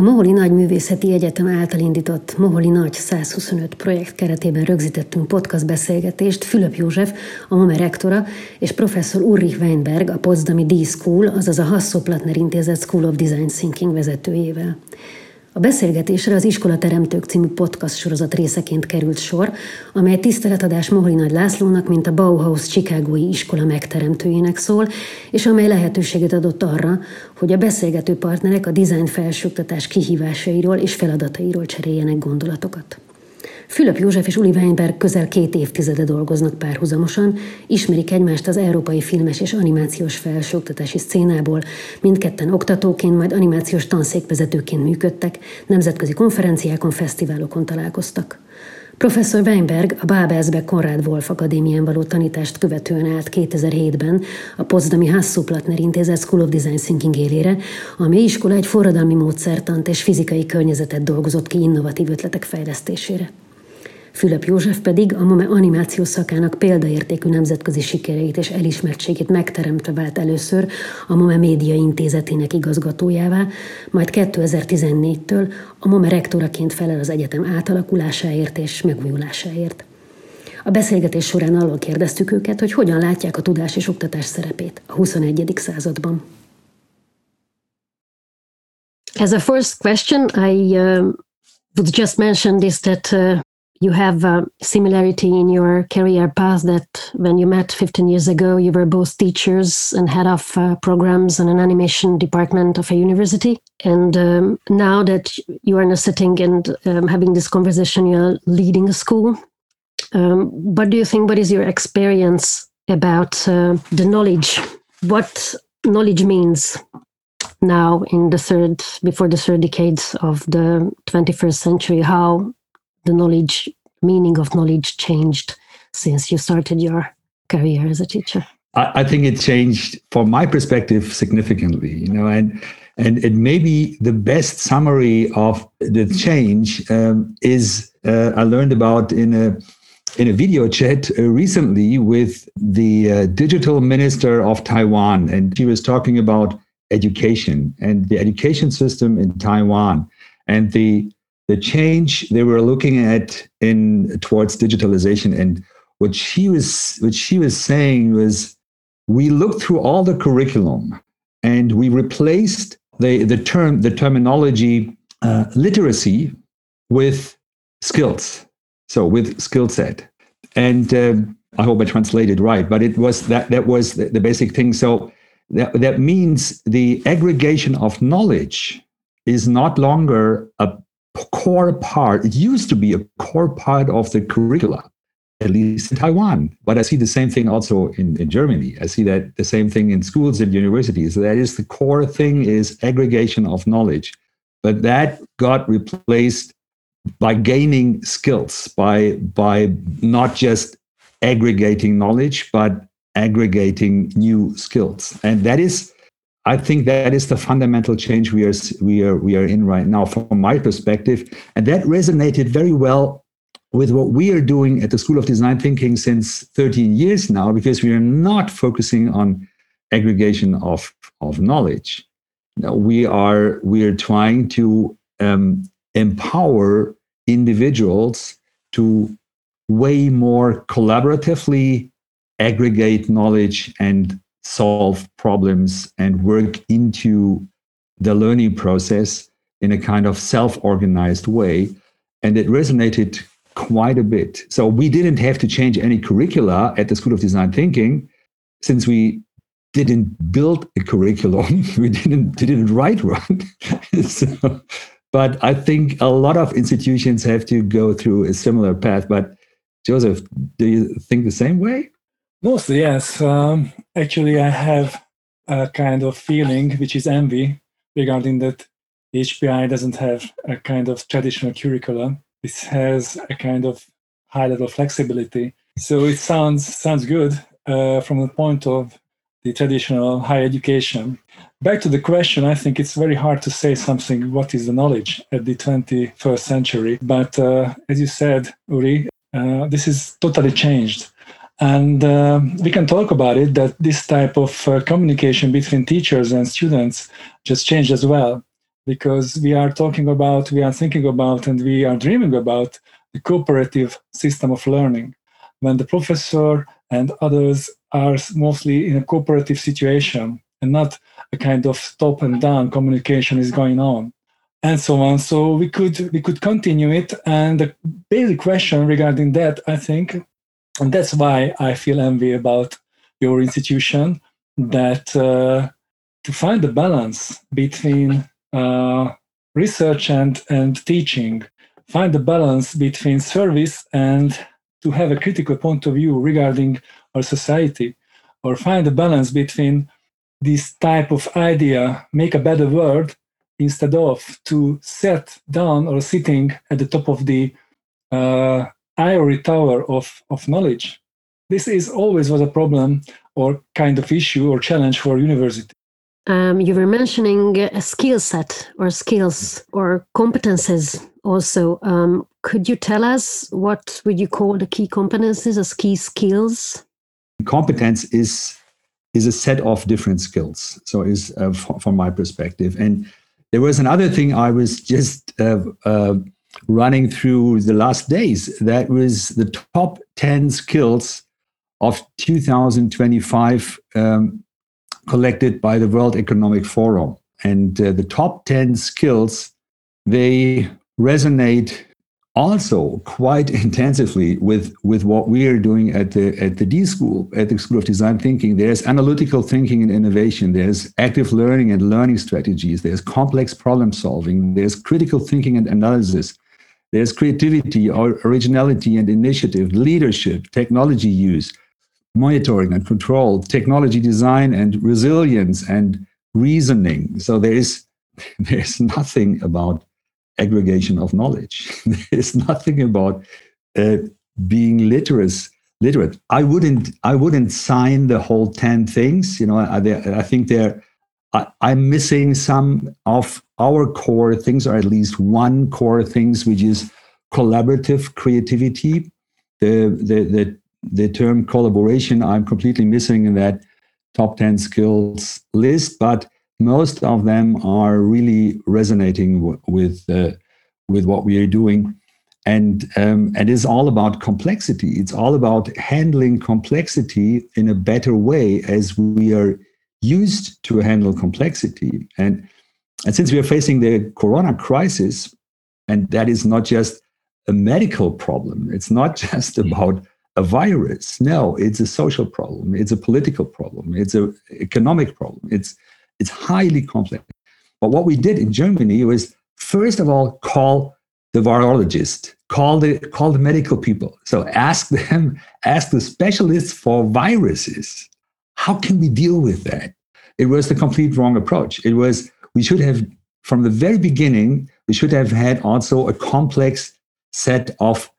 A Moholi Nagyművészeti Egyetem által indított Moholi Nagy 125 projekt keretében rögzítettünk podcast beszélgetést Fülöp József, a MOME rektora, és professzor Ulrich Weinberg, a Potsdami D-School, azaz a Hasso-Plattner Intézet School of Design Thinking vezetőjével. A beszélgetésre az Iskola Teremtők című podcast sorozat részeként került sor, amely tiszteletadás Mohli Nagy Lászlónak, mint a Bauhaus Chicagói iskola megteremtőjének szól, és amely lehetőséget adott arra, hogy a beszélgető partnerek a design felsőoktatás kihívásairól és feladatairól cseréljenek gondolatokat. Fülöp József és Uli Weinberg közel két évtizede dolgoznak párhuzamosan, ismerik egymást az európai filmes és animációs felsőoktatási szcénából, mindketten oktatóként, majd animációs tanszékvezetőként működtek, nemzetközi konferenciákon, fesztiválokon találkoztak. Professzor Weinberg a Babelsberg Konrad Wolf Akadémián való tanítást követően állt 2007-ben a Potsdami Hasso-Plattner Intézet School of Design Thinking élére, amely iskola egy forradalmi módszertant és fizikai környezetet dolgozott ki innovatív ötletek fejlesztésére. Fülöp József pedig a MOME animáció szakának példaértékű nemzetközi sikereit és elismertségét megteremtve vált először a MOME Média Intézetének igazgatójává, majd 2014-től a MOME rektoraként felel az egyetem átalakulásáért és megújulásáért. A beszélgetés során arról kérdeztük őket, hogy hogyan látják a tudás és oktatás szerepét a 21. században. As a first question, I uh, would just mention this that uh, you have a similarity in your career path that when you met 15 years ago, you were both teachers and head of uh, programs in an animation department of a university. And um, now that you are in a setting and um, having this conversation, you're leading a school. Um, what do you think? What is your experience about uh, the knowledge? What knowledge means now in the third, before the third decades of the 21st century? How the knowledge meaning of knowledge changed since you started your career as a teacher? I, I think it changed from my perspective significantly, you know, and and it may be the best summary of the change um, is uh, I learned about in a in a video chat uh, recently with the uh, digital minister of Taiwan, and she was talking about education and the education system in Taiwan and the the change they were looking at in towards digitalization and what she was what she was saying was we looked through all the curriculum and we replaced the the term the terminology uh, literacy with skills. So with skill set. And um, i hope i translated right but it was that that was the, the basic thing. So that, that means the aggregation of knowledge is not longer a core part. It used to be a core part of the curricula, at least in Taiwan. But I see the same thing also in, in Germany. I see that the same thing in schools and universities. That is the core thing is aggregation of knowledge. But that got replaced by gaining skills, by by not just aggregating knowledge, but aggregating new skills. And that is I think that is the fundamental change we are we are we are in right now from my perspective, and that resonated very well with what we are doing at the School of Design Thinking since 13 years now, because we are not focusing on aggregation of of knowledge. Now, we are we are trying to um, empower individuals to way more collaboratively aggregate knowledge and solve problems and work into the learning process in a kind of self organized way. And it resonated quite a bit. So we didn't have to change any curricula at the School of Design Thinking since we didn't build a curriculum, we didn't, didn't write one. so, but I think a lot of institutions have to go through a similar path. But Joseph, do you think the same way? Mostly, yes. Um, actually, I have a kind of feeling, which is envy, regarding that HPI doesn't have a kind of traditional curriculum. It has a kind of high level flexibility. So it sounds sounds good uh, from the point of the traditional higher education. Back to the question, I think it's very hard to say something. What is the knowledge at the 21st century? But uh, as you said, Uli, uh, this is totally changed. And uh, we can talk about it that this type of uh, communication between teachers and students just changed as well. because we are talking about, we are thinking about, and we are dreaming about the cooperative system of learning. When the professor and others are mostly in a cooperative situation and not a kind of top and down communication is going on and so on so we could we could continue it and the basic question regarding that i think and that's why i feel envy about your institution that uh, to find the balance between uh, research and and teaching find the balance between service and to have a critical point of view regarding our society or find a balance between this type of idea make a better world instead of to sit down or sitting at the top of the uh, ivory tower of, of knowledge. This is always was a problem or kind of issue or challenge for university. Um, you were mentioning a skill set or skills or competences also. Um, could you tell us what would you call the key competences or key skills? Competence is is a set of different skills. So is uh, from my perspective. And there was another thing i was just uh, uh, running through the last days. That was the top 10 skills of 2025 um, collected by the world economic forum. And uh, the top 10 skills they resonate also quite intensively with, with what we are doing at the at the D School, at the School of Design Thinking. There's analytical thinking and innovation. There's active learning and learning strategies. There's complex problem solving. There's critical thinking and analysis. There's creativity, or originality and initiative, leadership, technology use, monitoring and control, technology design and resilience and reasoning. So there is there's nothing about aggregation of knowledge. There's nothing about uh, being literate. Literate. I wouldn't. I wouldn't sign the whole ten things. You know, I, I think they're. I, I'm missing some of our core things, or at least one core things, which is collaborative creativity. The the the the term collaboration. I'm completely missing in that top ten skills list, but most of them are really resonating w- with uh, with what we are doing. And um, and it's all about complexity. It's all about handling complexity in a better way as we are used to handle complexity. And and since we are facing the corona crisis and that is not just a medical problem it's not just about a virus. No it's a social problem. It's a political problem. It's an economic problem. It's it's highly complex. But what we did in Germany was, first of all, call the virologist, call the call the medical people. So ask them, ask the specialists for viruses. How can we deal with that? It was the complete wrong approach. It was we should have from the very beginning we should have had also a complex set of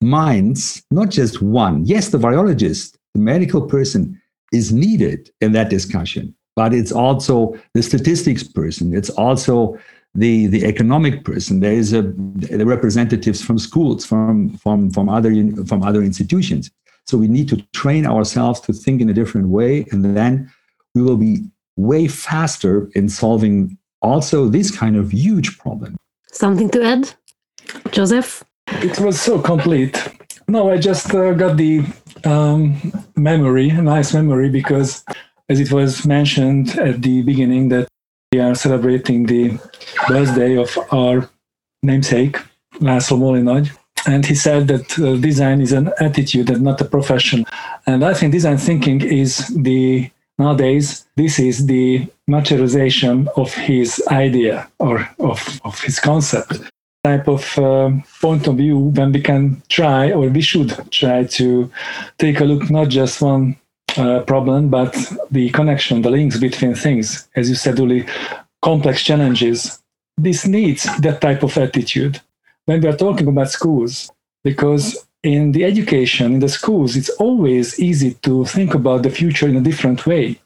minds, not just one. Yes, the virologist, the medical person is needed in that discussion but it's also the statistics person. It's also the the economic person. There is a the representatives from schools, from from from other from other institutions. So we need to train ourselves to think in a different way, and then we will be way faster in solving also this kind of huge problem. Something to add, Joseph? It was so complete. No, I just uh, got the um, memory, a nice memory, because as it was mentioned at the beginning, that we are celebrating the birthday of our namesake, László Moholy-Nagy. And he said that uh, design is an attitude and not a profession. And I think design thinking is the, nowadays, this is the materialization of his idea or of, of his concept type of uh, point of view when we can try or we should try to take a look not just one uh, problem, but the connection, the links between things, as you said, Uli, complex challenges. This needs that type of attitude when we are talking about schools, because in the education, in the schools, it's always easy to think about the future in a different way.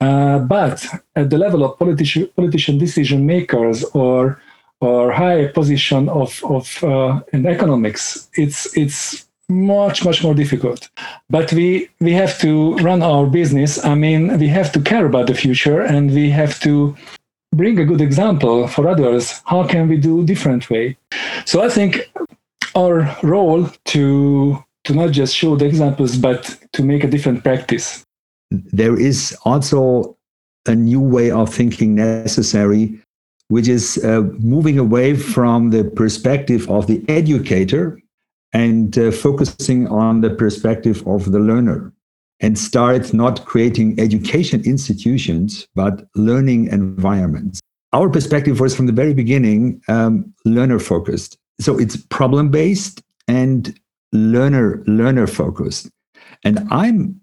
Uh, but at the level of politician, politician decision makers or or high position of of uh, in economics, it's it's much much more difficult but we we have to run our business i mean we have to care about the future and we have to bring a good example for others. How can we do different way? So I think our role to to not just show the examples, but to make a different practice. There is also a new way of thinking necessary, which is uh, moving away from the perspective of the educator and uh, focusing on the perspective of the learner and start not creating education institutions, but learning environments. Our perspective was from the very beginning um, learner focused. So it's problem based and learner learner focused. And I'm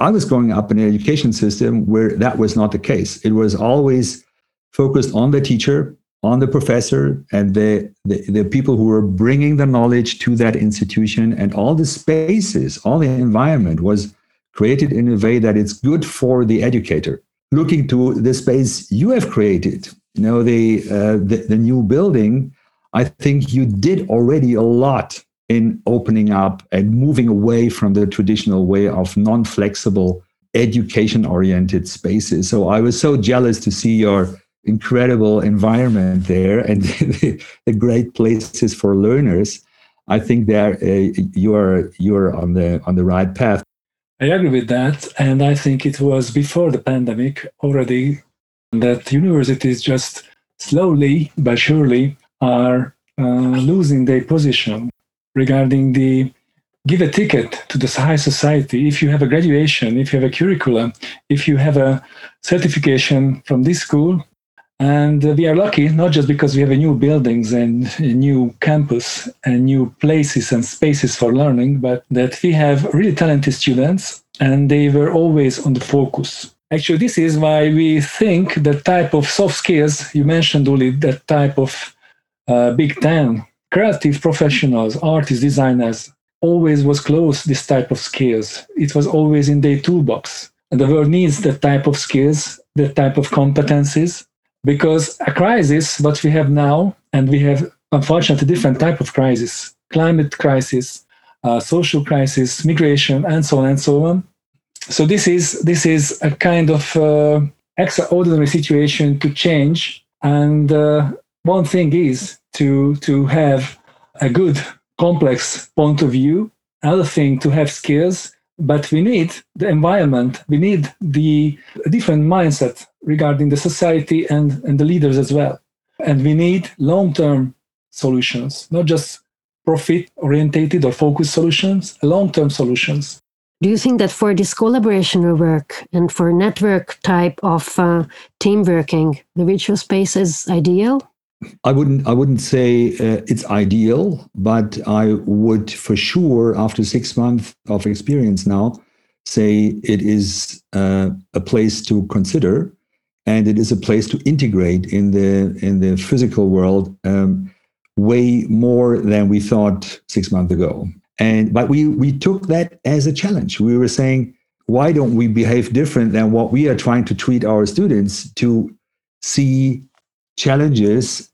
I was growing up in an education system where that was not the case. It was always focused on the teacher, on the professor, and the, the, the people who were bringing the knowledge to that institution. And all the spaces, all the environment was created in a way that it's good for the educator. Looking to the space you have created, you know, the, uh, the, the new building, I think you did already a lot in opening up and moving away from the traditional way of non flexible, education oriented spaces. So I was so jealous to see your incredible environment there and the, great places for learners. I think there uh, you are you are on the on the right path. I agree with that, and I think it was before the pandemic already that universities just slowly but surely are uh, losing their position regarding the give a ticket to the high society if you have a graduation if you have a curriculum if you have a certification from this school and we are lucky not just because we have new buildings and new campus and new places and spaces for learning but that we have really talented students and they were always on the focus actually this is why we think the type of soft skills you mentioned Uli, that type of uh, big 10 creative professionals, artists, designers, always was close this type of skills. It was always in their toolbox. And the world needs that type of skills, that type of competencies, because a crisis, what we have now, and we have unfortunately different type of crisis, climate crisis, uh, social crisis, migration, and so on and so on. So this is this is a kind of uh, extraordinary situation to change. And uh, one thing is to to have a good complex point of view another thing to have skills but we need the environment we need the different mindset regarding the society and, and the leaders as well. And we need long-term solutions not just profit orientated or focused solutions long-term solutions. Do you think that for this collaborational work and for network type of uh, team working the virtual space is ideal I wouldn't. I wouldn't say uh, it's ideal, but I would for sure, after six months of experience now, say it is uh, a place to consider, and it is a place to integrate in the in the physical world um, way more than we thought six months ago. And but we we took that as a challenge. We were saying, why don't we behave different than what we are trying to treat our students to see challenges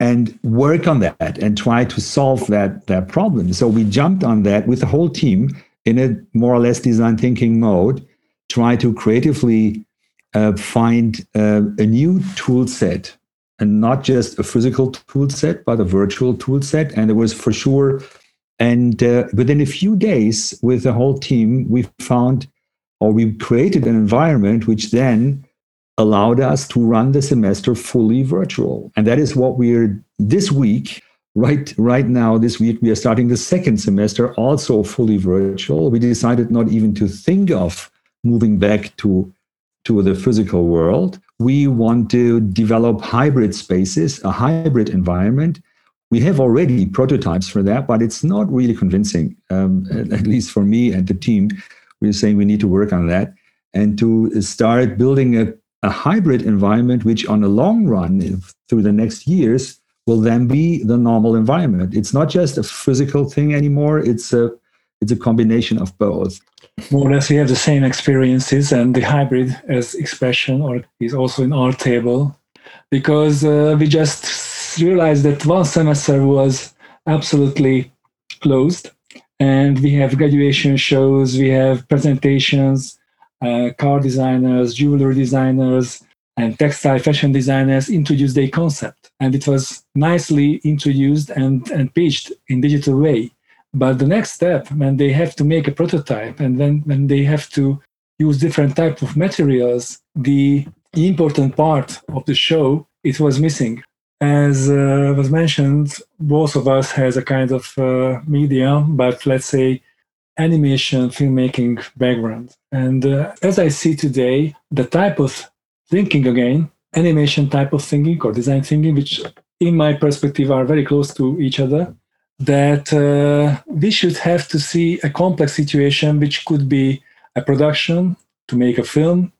and work on that and try to solve that that problem. So we jumped on that with the whole team in a more or less design thinking mode, try to creatively uh, find uh, a new tool set and not just a physical tool set, but a virtual tool set. And it was for sure. And uh, within a few days, with the whole team, we found or we created an environment which then allowed us to run the semester fully virtual. And that is what we're this week. Right, right now, this week, we are starting the second semester also fully virtual. We decided not even to think of moving back to, to the physical world. We want to develop hybrid spaces, a hybrid environment. We have already prototypes for that, but it's not really convincing, um, at least for me and the team. We're saying we need to work on that and to start building a a hybrid environment, which on the long run, if, through the next years, will then be the normal environment. It's not just a physical thing anymore. It's a it's a combination of both. More or less, we have the same experiences, and the hybrid as expression or is also in our table, because uh, we just realized that one semester was absolutely closed, and we have graduation shows, we have presentations, uh, car designers, jewelry designers, and textile fashion designers introduced a concept. And it was nicely introduced and, and pitched in digital way. But the next step when they have to make a prototype and then when they have to use different type of materials the important part of the show it was missing. As uh, was mentioned both of us has a kind of uh, media but let's say animation filmmaking background and uh, as i see today the type of thinking again, animation type of thinking or design thinking, which in my perspective are very close to each other, that uh, we should have to see a complex situation which could be a production to make a film,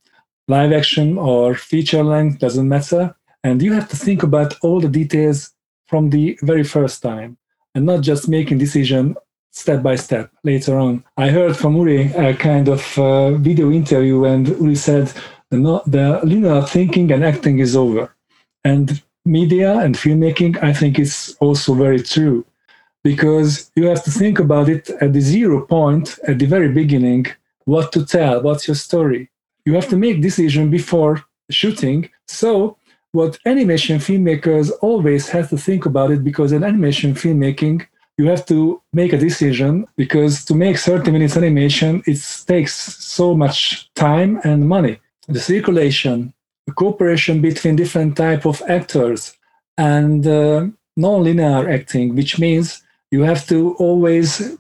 live action or feature length, doesn't matter. And you have to think about all the details from the very first time and not just making decision step by step later on. I heard from Uli a kind of uh, video interview and Uli said, the, the linear thinking and acting is over. And media and filmmaking, I think, is also very true because you have to think about it at the zero point at the very beginning what to tell, what's your story. You have to make decision before shooting. So what animation filmmakers always have to think about it because in animation filmmaking, you have to make a decision because to make 30 minutes animation, it takes so much time and money the circulation, the cooperation between different type of actors, and uh, non-linear acting, which means you have to always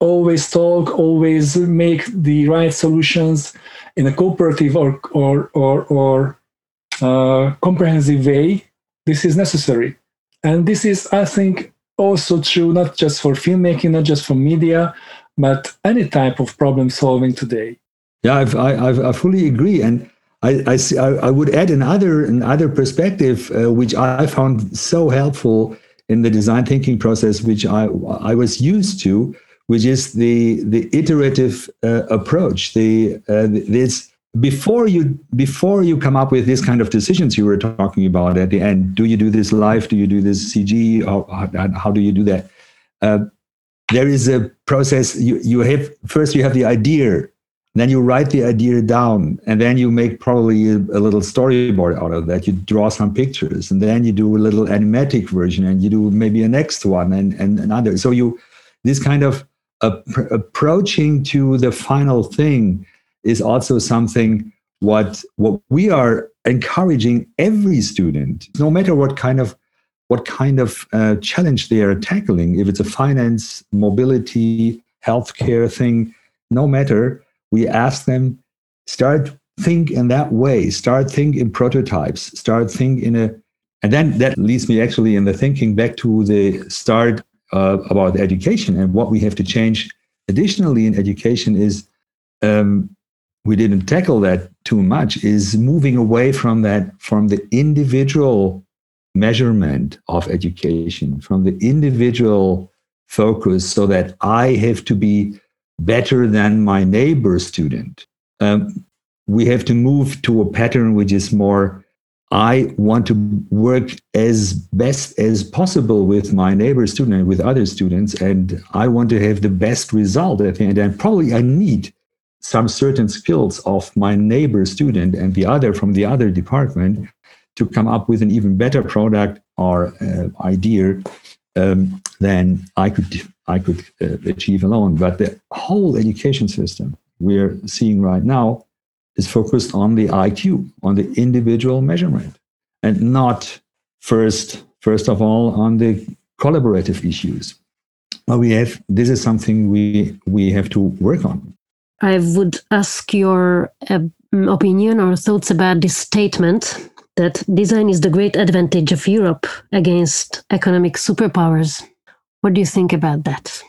always talk, always make the right solutions in a cooperative or or or, or uh, comprehensive way. This is necessary, and this is, I think, also true not just for filmmaking, not just for media, but any type of problem solving today. Yeah, I've, I, I fully agree, and I, I, see, I, I, would add another another perspective uh, which I found so helpful in the design thinking process, which I I was used to, which is the the iterative uh, approach. The uh, this before you before you come up with this kind of decisions you were talking about at the end. Do you do this live? Do you do this CG? How, how, how do you do that? Uh, there is a process. You you have first you have the idea then you write the idea down and then you make probably a, a, little storyboard out of that you draw some pictures and then you do a little animatic version and you do maybe a next one and, and another so you this kind of ap- approaching to the final thing is also something what what we are encouraging every student no matter what kind of what kind of uh, challenge they are tackling if it's a finance mobility healthcare thing no matter we ask them start think in that way. Start think in prototypes. Start think in a and then that leads me actually in the thinking back to the start uh, about education and what we have to change. Additionally in education is um, we didn't tackle that too much is moving away from that from the individual measurement of education from the individual focus so that i have to be better than my neighbor student. Um, we have to move to a pattern which is more I want to work as best as possible with my neighbor student and with other students, and I want to have the best result at the end. And probably I need some certain skills of my neighbor student and the other from the other department to come up with an even better product or uh, idea um, than I could I could uh, achieve alone. But the whole education system we're seeing right now is focused on the IQ, on the individual measurement, and not first, first of all, on the collaborative issues. Well, we have this is something we we have to work on. I would ask your uh, opinion or thoughts about this statement that design is the great advantage of Europe against economic superpowers. What do you think about that?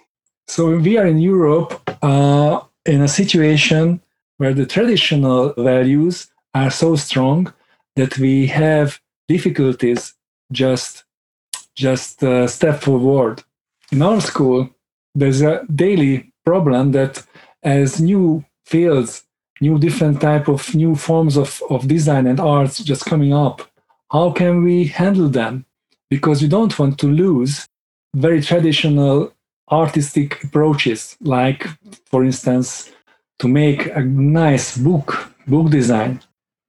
So we are in Europe uh, in a situation where the traditional values are so strong that we have difficulties just just uh, step forward. In our school, there's a daily problem that as new fields, new different type of new forms of, of design and arts just coming up, how can we handle them? Because we don't want to lose very traditional artistic approaches, like, for instance, to make a nice book, book design.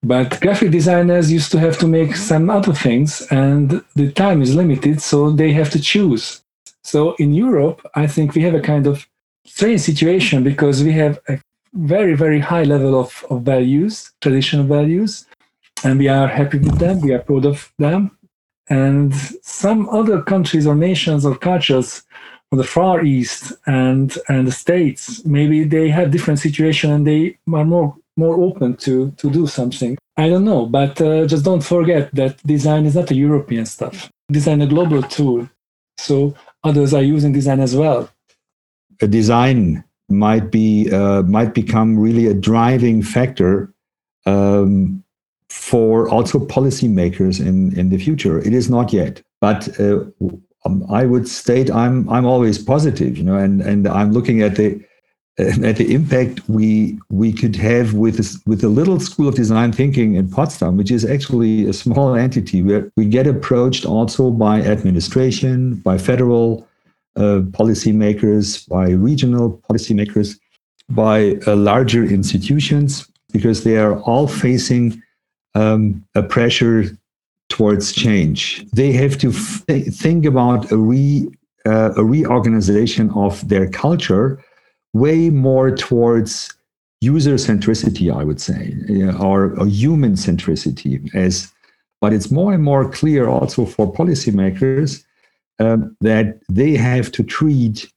But graphic designers used to have to make some other things, and the time is limited, so they have to choose. So in Europe, I think we have a kind of strange situation because we have a very, very high level of, of values, traditional values, and we are happy with them, we are proud of them. And some other countries or nations or cultures from the Far East and, and the States, maybe they have different situation and they are more more open to to do something. I don't know, but uh, just don't forget that design is not a European stuff. Design a global tool, so others are using design as well. A design might be uh, might become really a driving factor um, for also policymakers in in the future. It is not yet, but. Uh, um, I would state I'm I'm always positive, you know, and and I'm looking at the at the impact we we could have with with the little school of design thinking in Potsdam, which is actually a small entity where we get approached also by administration, by federal policymakers, by regional policymakers, by uh, larger institutions, because they are all facing um, a pressure towards change. They have to think about a re uh, a reorganization of their culture way more towards user centricity, I would say, or, or human centricity. As, but it's more and more clear also for policymakers um, that they have to treat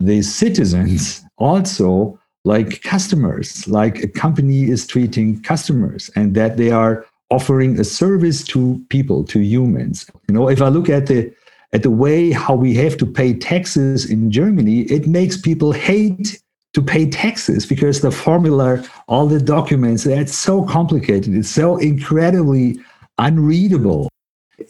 the citizens also like customers, like a company is treating customers, and that they are offering a service to people, to humans. You know, if I look at the at the way how we have to pay taxes in Germany, it makes people hate to pay taxes because the formula, all the documents, that's so complicated. It's so incredibly unreadable.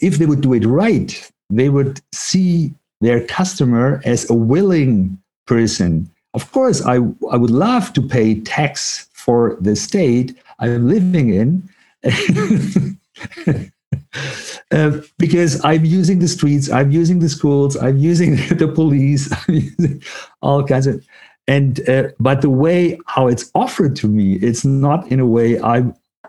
If they would do it right, they would see their customer as a willing person. Of course, I, I would love to pay tax for the state I'm living in. Uh, because I'm using the streets, I'm using the schools, I'm using the police, using all kinds of. And uh, but the way how it's offered to me, it's not in a way I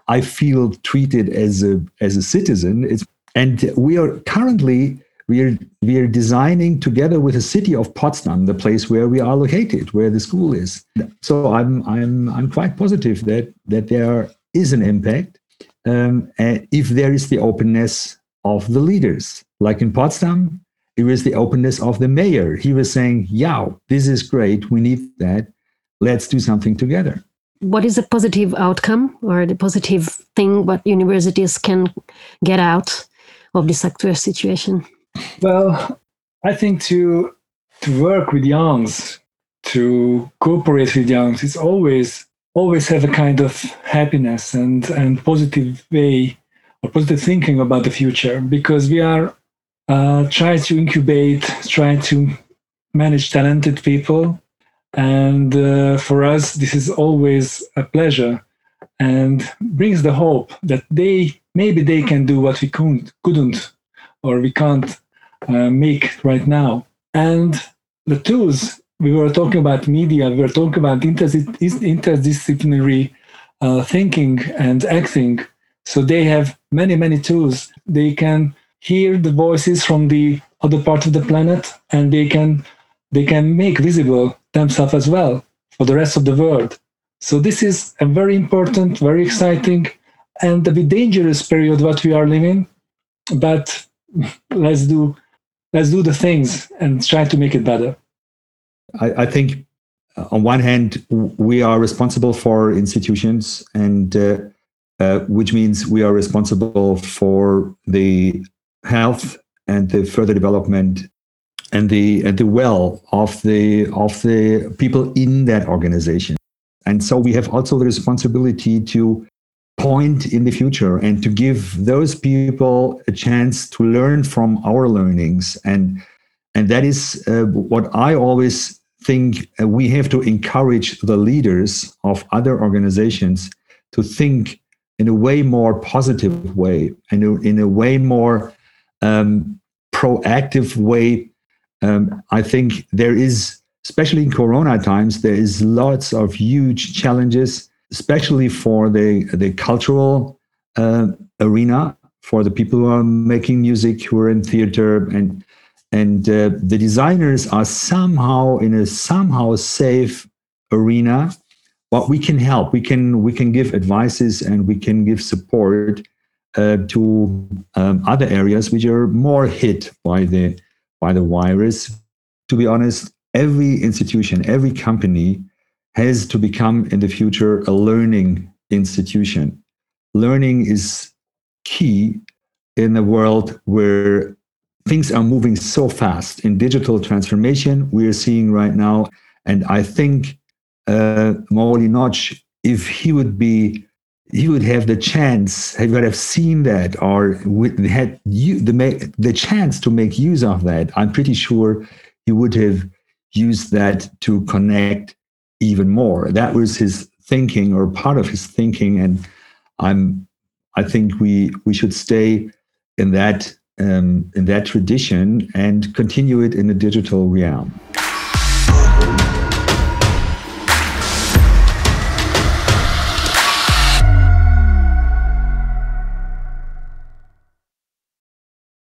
I feel treated as a as a citizen. It's and we are currently we are we are designing together with the city of Potsdam, the place where we are located, where the school is. So I'm I'm I'm quite positive that that there is an impact um, if there is the openness of the leaders. Like in Potsdam, it was the openness of the mayor. He was saying, Yeah, this is great. We need that. Let's do something together. What is the positive outcome or the positive thing what universities can get out of this actual situation? Well, I think to to work with youngs, to cooperate with youngs is always always have a kind of happiness and, and positive way or positive thinking about the future because we are uh, trying to incubate, trying to manage talented people. And uh, for us, this is always a pleasure and brings the hope that they maybe they can do what we couldn't, couldn't or we can't make right now. And the tools we were talking about media, we were talking about interdisciplinary uh, thinking and acting. So they have many, many tools. They can hear the voices from the other part of the planet and they can they can make visible themselves as well for the rest of the world. So this is a very important, very exciting, and a bit dangerous period what we are living. But let's do let's do the things and try to make it better. I, I think uh, on one hand, we are responsible for institutions, and uh, uh, which means we are responsible for the health and the further development and the and the well of the of the people in that organization. And so we have also the responsibility to point in the future and to give those people a chance to learn from our learnings and and that is uh, what I always think uh, we have to encourage the leaders of other organizations to think in a way more positive way and in a way more um, proactive way. Um, I think there is, especially in Corona times, there is lots of huge challenges, especially for the the cultural uh, arena for the people who are making music, who are in theater, and and uh, the designers are somehow in a somehow safe arena. But we can help. We can we can give advices and we can give support uh, to um, other areas which are more hit by the by the virus. To be honest, every institution, every company has to become in the future a learning institution. Learning is key in a world where things are moving so fast in digital transformation we are seeing right now. And I think uh, Moholy Nagy, if he would be, he would have the chance, he would have seen that or had you, the, the chance to make use of that. I'm pretty sure he would have used that to connect even more. That was his thinking or part of his thinking. And I'm, I think we, we should stay in that um, in that tradition and continue it in the digital realm.